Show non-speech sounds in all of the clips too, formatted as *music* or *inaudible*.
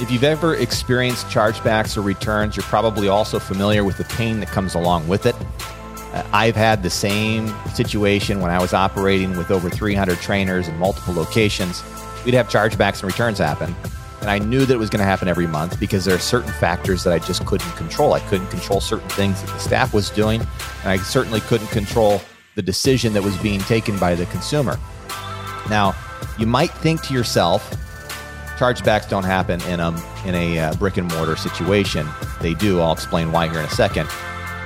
If you've ever experienced chargebacks or returns, you're probably also familiar with the pain that comes along with it. Uh, I've had the same situation when I was operating with over 300 trainers in multiple locations. We'd have chargebacks and returns happen. And I knew that it was going to happen every month because there are certain factors that I just couldn't control. I couldn't control certain things that the staff was doing, and I certainly couldn't control the decision that was being taken by the consumer. Now, you might think to yourself, chargebacks don't happen in a in a uh, brick and mortar situation. They do. I'll explain why here in a second.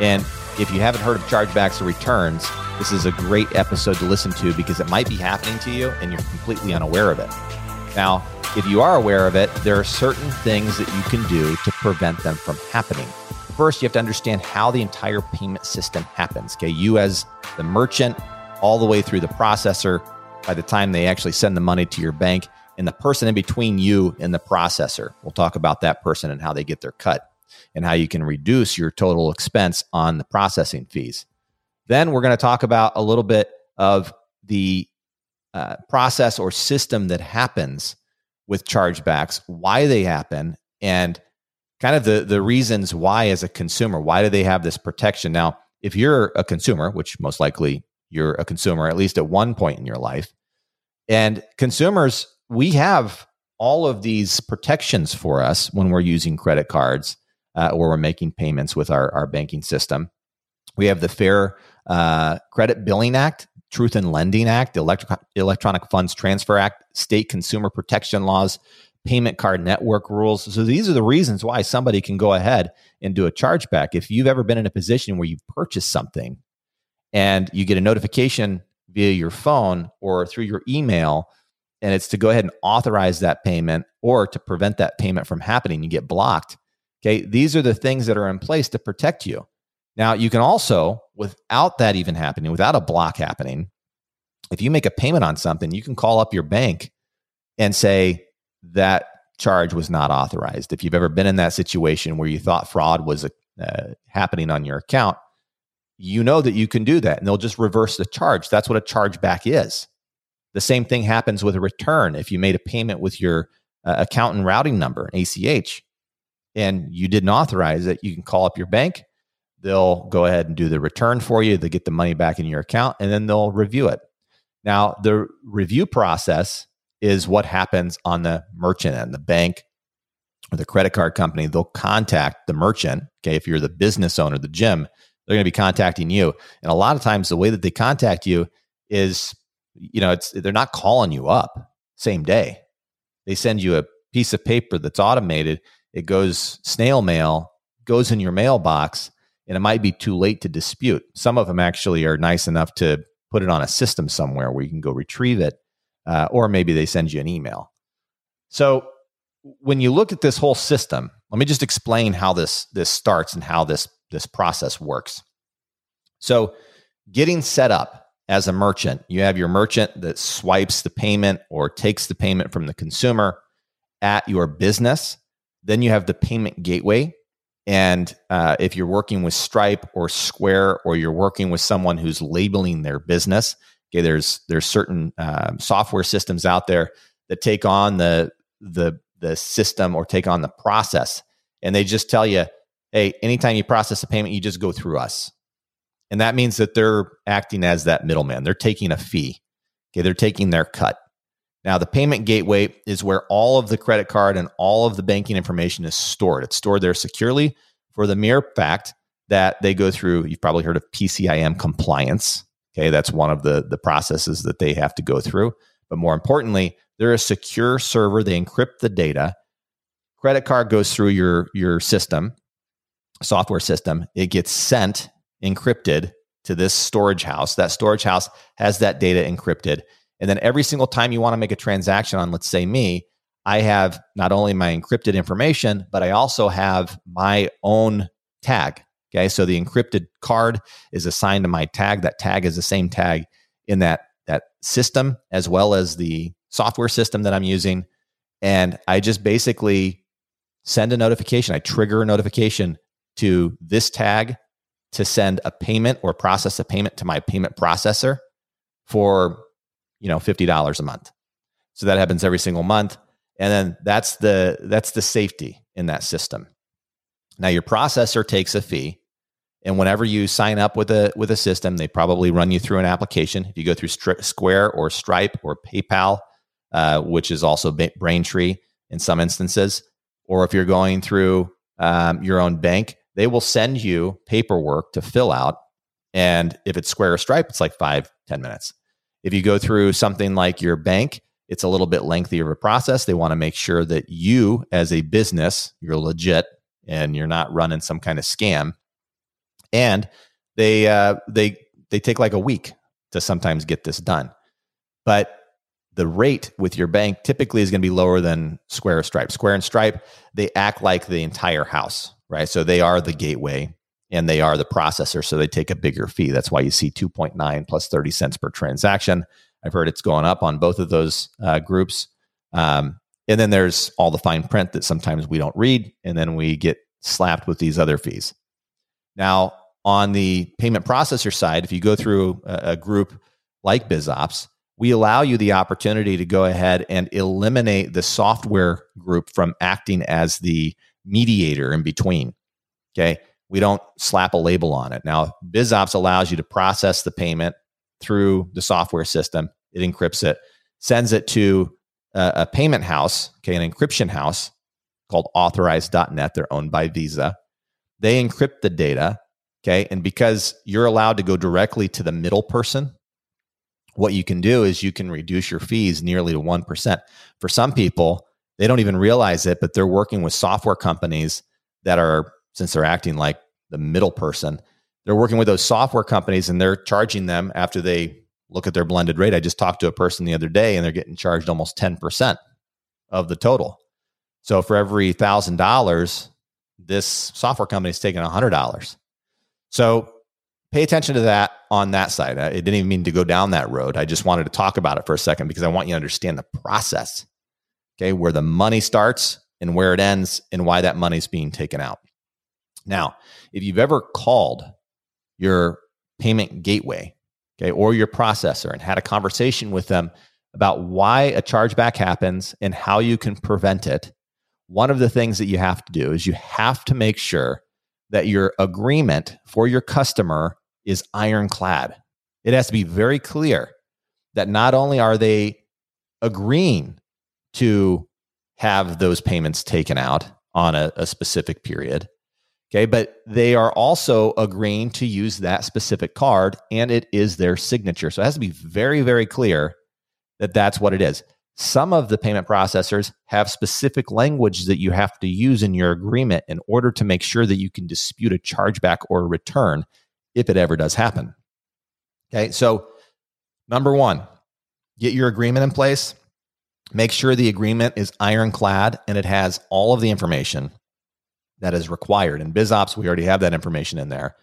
And if you haven't heard of chargebacks or returns, this is a great episode to listen to because it might be happening to you and you're completely unaware of it. Now, if you are aware of it, there are certain things that you can do to prevent them from happening. First, you have to understand how the entire payment system happens. Okay, you as the merchant, all the way through the processor, by the time they actually send the money to your bank, and the person in between you and the processor. We'll talk about that person and how they get their cut and how you can reduce your total expense on the processing fees. Then we're going to talk about a little bit of the uh, process or system that happens with chargebacks, why they happen, and kind of the, the reasons why, as a consumer, why do they have this protection? Now, if you're a consumer, which most likely you're a consumer at least at one point in your life, and consumers we have all of these protections for us when we're using credit cards uh, or we're making payments with our, our banking system. We have the Fair uh, Credit Billing Act, Truth in Lending Act, the Electronic Funds Transfer Act, state consumer protection laws, payment card network rules. So these are the reasons why somebody can go ahead and do a chargeback. If you've ever been in a position where you've purchased something and you get a notification via your phone or through your email and it's to go ahead and authorize that payment or to prevent that payment from happening. You get blocked. Okay. These are the things that are in place to protect you. Now, you can also, without that even happening, without a block happening, if you make a payment on something, you can call up your bank and say that charge was not authorized. If you've ever been in that situation where you thought fraud was uh, happening on your account, you know that you can do that and they'll just reverse the charge. That's what a chargeback is. The same thing happens with a return. If you made a payment with your uh, account and routing number, ACH, and you didn't authorize it, you can call up your bank. They'll go ahead and do the return for you. They get the money back in your account and then they'll review it. Now, the review process is what happens on the merchant end, the bank or the credit card company. They'll contact the merchant. Okay. If you're the business owner, the gym, they're going to be contacting you. And a lot of times, the way that they contact you is you know, it's they're not calling you up same day. They send you a piece of paper that's automated. It goes snail mail, goes in your mailbox, and it might be too late to dispute. Some of them actually are nice enough to put it on a system somewhere where you can go retrieve it, uh, or maybe they send you an email. So when you look at this whole system, let me just explain how this this starts and how this this process works. So getting set up as a merchant. You have your merchant that swipes the payment or takes the payment from the consumer at your business. Then you have the payment gateway. And uh, if you're working with Stripe or Square, or you're working with someone who's labeling their business, okay, there's there's certain uh, software systems out there that take on the the the system or take on the process, and they just tell you, hey, anytime you process a payment, you just go through us. And that means that they're acting as that middleman. They're taking a fee. Okay, they're taking their cut. Now, the payment gateway is where all of the credit card and all of the banking information is stored. It's stored there securely for the mere fact that they go through, you've probably heard of PCIM compliance. Okay, that's one of the, the processes that they have to go through. But more importantly, they're a secure server. They encrypt the data. Credit card goes through your, your system, software system. It gets sent encrypted to this storage house. That storage house has that data encrypted. And then every single time you want to make a transaction on, let's say me, I have not only my encrypted information, but I also have my own tag. Okay. So the encrypted card is assigned to my tag. That tag is the same tag in that, that system as well as the software system that I'm using. And I just basically send a notification. I trigger a notification to this tag to send a payment or process a payment to my payment processor for you know $50 a month so that happens every single month And then that's the that's the safety in that system. Now your processor takes a fee, and whenever you sign up with a with a system, they probably run you through an application. If you go through Stri- Square or Stripe or PayPal, uh, which is also Braintree in some instances, or if you're going through um, your own bank, they will send you paperwork to fill out. And if it's Square or Stripe, it's like five ten minutes. If you go through something like your bank, it's a little bit lengthier of a process. They want to make sure that you, as a business, you're legit and you're not running some kind of scam. And they uh, they they take like a week to sometimes get this done. But the rate with your bank typically is going to be lower than Square or Stripe. Square and Stripe, they act like the entire house, right? So they are the gateway and they are the processor. So they take a bigger fee. That's why you see 2.9 plus 30 cents per transaction. I've heard it's going up on both of those uh, groups. Um, and then there's all the fine print that sometimes we don't read, and then we get slapped with these other fees. Now, on the payment processor side, if you go through a, a group like Buzops, we allow you the opportunity to go ahead and eliminate the software group from acting as the mediator in between. Okay. We don't slap a label on it. Now, Buzops allows you to process the payment through the software system. It encrypts it, sends it to a, a payment house, okay, an encryption house called authorize.net. They're owned by Visa. They encrypt the data, okay, and because you're allowed to go directly to the middle person, what you can do is you can reduce your fees nearly to 1%. For some people, they don't even realize it, but they're working with software companies that are, since they're acting like the middle person, they're working with those software companies and they're charging them after they look at their blended rate. I just talked to a person the other day and they're getting charged almost 10% of the total. So for every thousand dollars, this software company is taking $100. So pay attention to that on that side. I didn't even mean to go down that road. I just wanted to talk about it for a second because I want you to understand the process, okay, where the money starts and where it ends and why that money is being taken out. Now, if you've ever called your payment gateway, okay, or your processor and had a conversation with them about why a chargeback happens and how you can prevent it, one of the things that you have to do is you have to make sure that your agreement for your customer is ironclad. It has to be very clear that not only are they agreeing to have those payments taken out on a, a specific period, Okay. But they are also agreeing to use that specific card and it is their signature. So it has to be very, very clear that that's what it is. Some of the payment processors have specific language that you have to use in your agreement in order to make sure that you can dispute a chargeback or a return if it ever does happen. Okay. So, number one, get your agreement in place. Make sure the agreement is ironclad and it has all of the information that is required. In Buzops, we already have that information in there,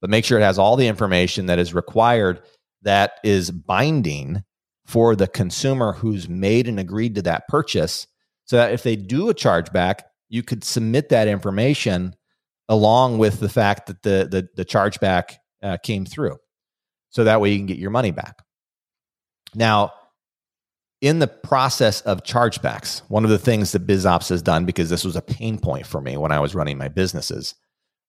but make sure it has all the information that is required that is binding for the consumer who's made and agreed to that purchase. So that if they do a chargeback, you could submit that information along with the fact that the the, the chargeback uh, came through. So that way you can get your money back. Now, in the process of chargebacks, one of the things that Buzops has done, because this was a pain point for me when I was running my businesses,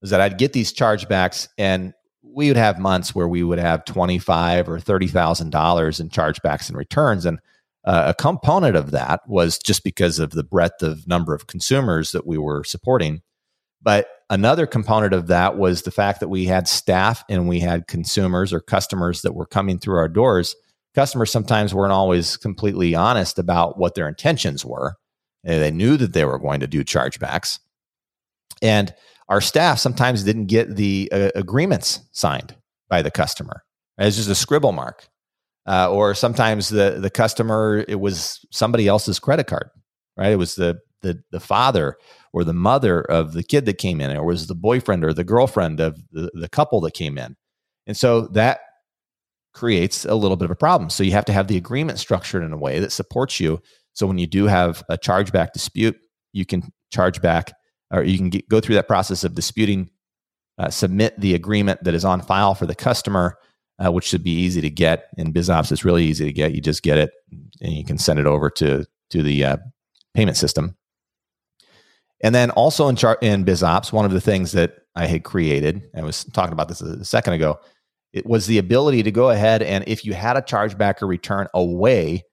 is that I'd get these chargebacks and we would have months where we would have twenty-five or thirty thousand dollars in chargebacks and returns, and uh, a component of that was just because of the breadth of number of consumers that we were supporting. But another component of that was the fact that we had staff and we had consumers or customers that were coming through our doors customers sometimes weren't always completely honest about what their intentions were. They knew that they were going to do chargebacks. And our staff sometimes didn't get the uh, agreements signed by the customer. It's just a scribble mark. Uh, or sometimes the, the customer, it was somebody else's credit card, right? It was the, the, the father or the mother of the kid that came in, or was the boyfriend or the girlfriend of the, the couple that came in. And so that creates a little bit of a problem. So you have to have the agreement structured in a way that supports you. So when you do have a chargeback dispute, you can charge back or you can get, go through that process of disputing, uh, submit the agreement that is on file for the customer, uh, which should be easy to get. In Buzops, it's really easy to get. You just get it and you can send it over to, to the uh, payment system. And then also in chart in Buzops, one of the things that I had created, I was talking about this a second ago, it was the ability to go ahead and if you had a chargeback or return, a way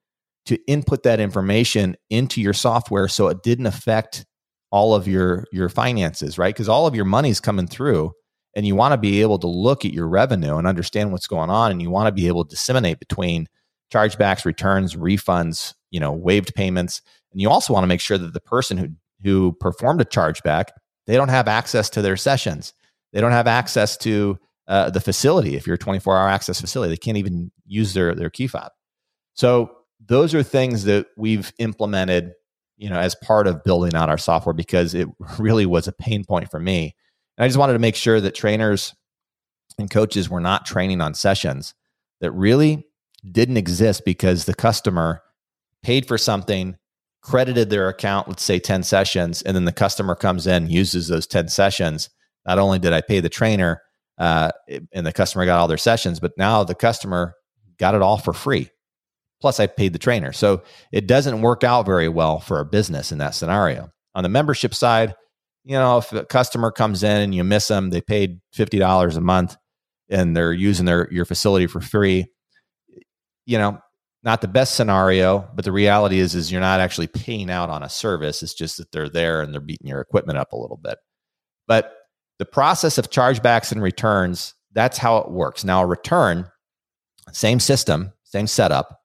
to input that information into your software so it didn't affect all of your your finances, right? Because all of your money's coming through and you want to be able to look at your revenue and understand what's going on and you want to be able to disseminate between chargebacks, returns, refunds, you know, waived payments. And you also want to make sure that the person who who performed a chargeback, they don't have access to their sessions. They don't have access to uh, the facility. If you're a 24 hour access facility, they can't even use their, their key fob. So those are things that we've implemented, you know, as part of building out our software because it *laughs* really was a pain point for me. And I just wanted to make sure that trainers and coaches were not training on sessions that really didn't exist because the customer paid for something credited their account, let's say 10 sessions, and then the customer comes in, uses those 10 sessions. Not only did I pay the trainer uh, and the customer got all their sessions, but now the customer got it all for free. Plus, I paid the trainer. So it doesn't work out very well for a business in that scenario. On the membership side, you know, if a customer comes in and you miss them, they paid $50 a month and they're using their your facility for free. You know, not the best scenario, but the reality is is you're not actually paying out on a service. It's just that they're there and they're beating your equipment up a little bit. But the process of chargebacks and returns, that's how it works. Now a return, same system, same setup,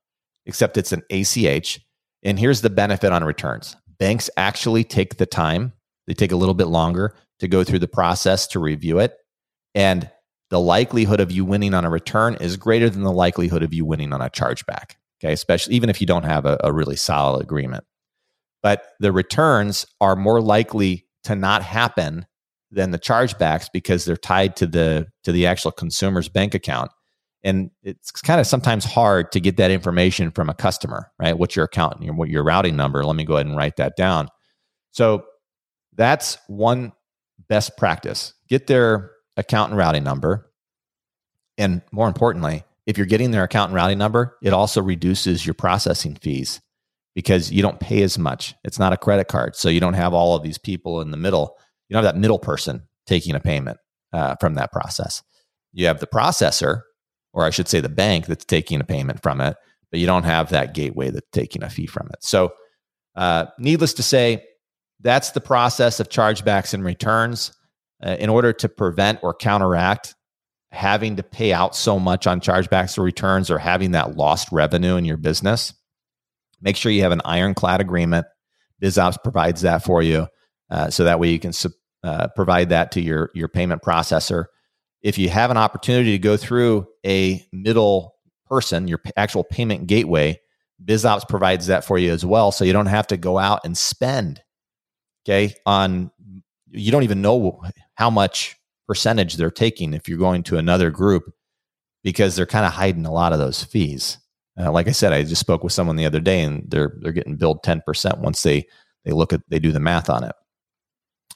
except it's an ACH. And here's the benefit on returns. Banks actually take the time, they take a little bit longer to go through the process to review it. And the likelihood of you winning on a return is greater than the likelihood of you winning on a chargeback. Okay, especially even if you don't have a, a really solid agreement. But the returns are more likely to not happen than the chargebacks because they're tied to the to the actual consumer's bank account. And it's kind of sometimes hard to get that information from a customer, right? What's your account and what your routing number? Let me go ahead and write that down. So that's one best practice. Get their account and routing number. And more importantly, if you're getting their account and routing number, it also reduces your processing fees because you don't pay as much. It's not a credit card. So you don't have all of these people in the middle. You don't have that middle person taking a payment uh, from that process. You have the processor, or I should say the bank that's taking a payment from it, but you don't have that gateway that's taking a fee from it. So, uh, needless to say, that's the process of chargebacks and returns. Uh, in order to prevent or counteract having to pay out so much on chargebacks or returns or having that lost revenue in your business, make sure you have an ironclad agreement. Buzops provides that for you. Uh, so that way you can uh, provide that to your, your payment processor. If you have an opportunity to go through a middle person, your actual payment gateway, Buzops provides that for you as well. So you don't have to go out and spend, okay, on, you don't even know how much percentage they're taking if you're going to another group because they're kind of hiding a lot of those fees. Uh, like I said, I just spoke with someone the other day and they're they're getting billed 10% once they they look at they do the math on it.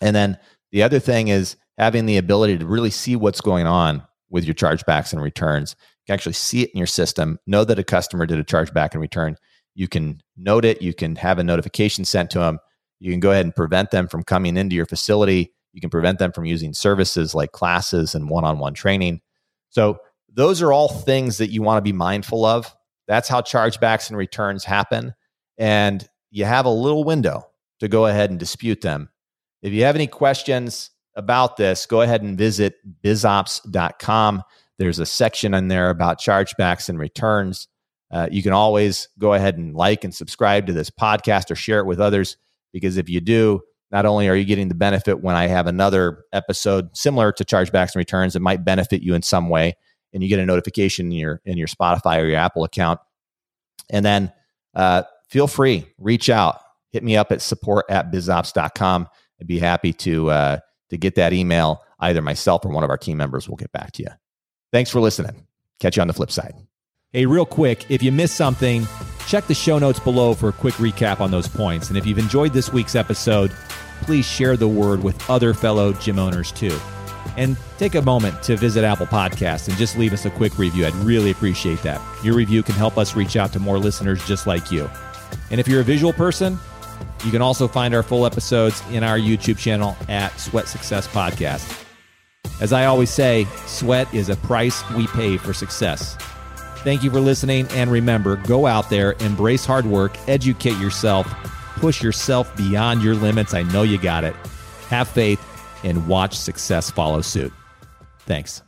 And then the other thing is having the ability to really see what's going on with your chargebacks and returns. You can actually see it in your system, know that a customer did a chargeback and return. You can note it, you can have a notification sent to them. You can go ahead and prevent them from coming into your facility you can prevent them from using services like classes and one on one training. So, those are all things that you want to be mindful of. That's how chargebacks and returns happen. And you have a little window to go ahead and dispute them. If you have any questions about this, go ahead and visit buzops.com. There's a section in there about chargebacks and returns. Uh, you can always go ahead and like and subscribe to this podcast or share it with others because if you do, not only are you getting the benefit when I have another episode similar to chargebacks and returns that might benefit you in some way, and you get a notification in your in your Spotify or your Apple account, and then uh, feel free reach out, hit me up at support at buzops.com. I'd be happy to uh, to get that email. Either myself or one of our team members will get back to you. Thanks for listening. Catch you on the flip side. Hey, real quick, if you missed something, check the show notes below for a quick recap on those points. And if you've enjoyed this week's episode, please share the word with other fellow gym owners too. And take a moment to visit Apple Podcasts and just leave us a quick review. I'd really appreciate that. Your review can help us reach out to more listeners just like you. And if you're a visual person, You can also find our full episodes in our YouTube channel at Sweat Success Podcast. As I always say, sweat is a price we pay for success. Thank you for listening, and remember go out there, embrace hard work, educate yourself, push yourself beyond your limits. I know you got it. Have faith, and watch success follow suit. Thanks.